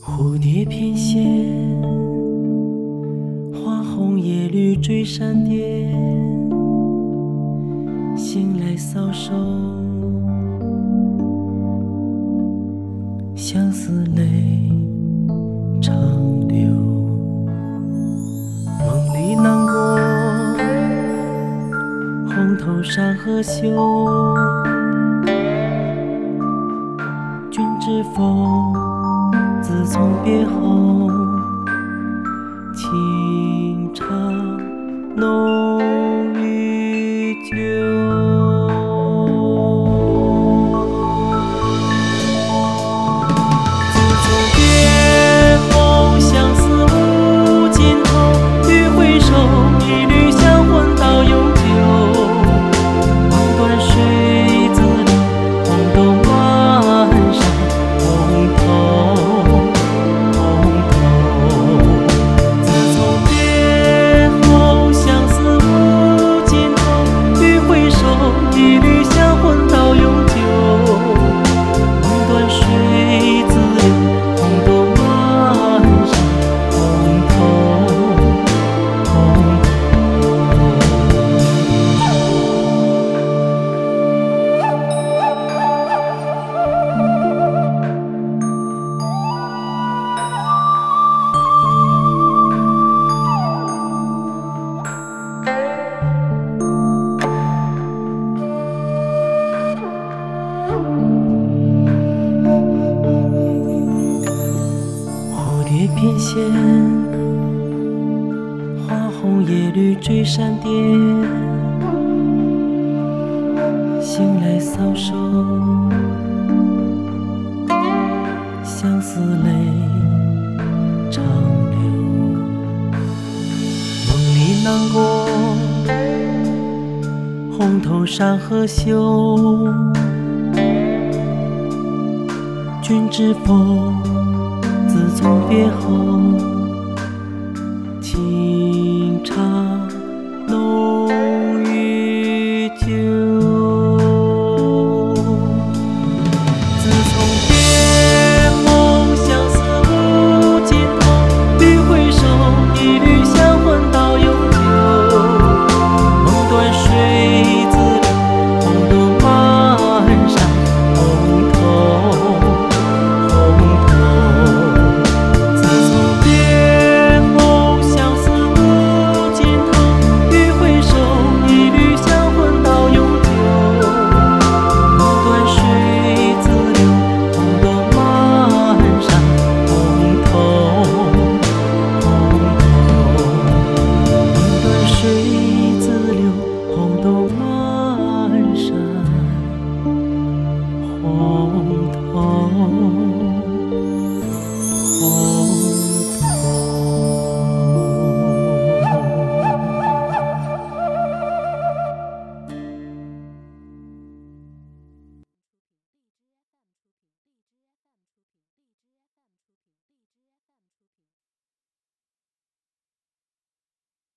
蝴蝶翩跹，绿追闪电，醒来搔首，相思泪长流。梦里南国，红头山河秀，君知否？自从别后，情茶浓翩跹，花红叶绿追闪电，醒来搔首，相思泪长流。梦里南国，红头山河秀，君知否？送别后，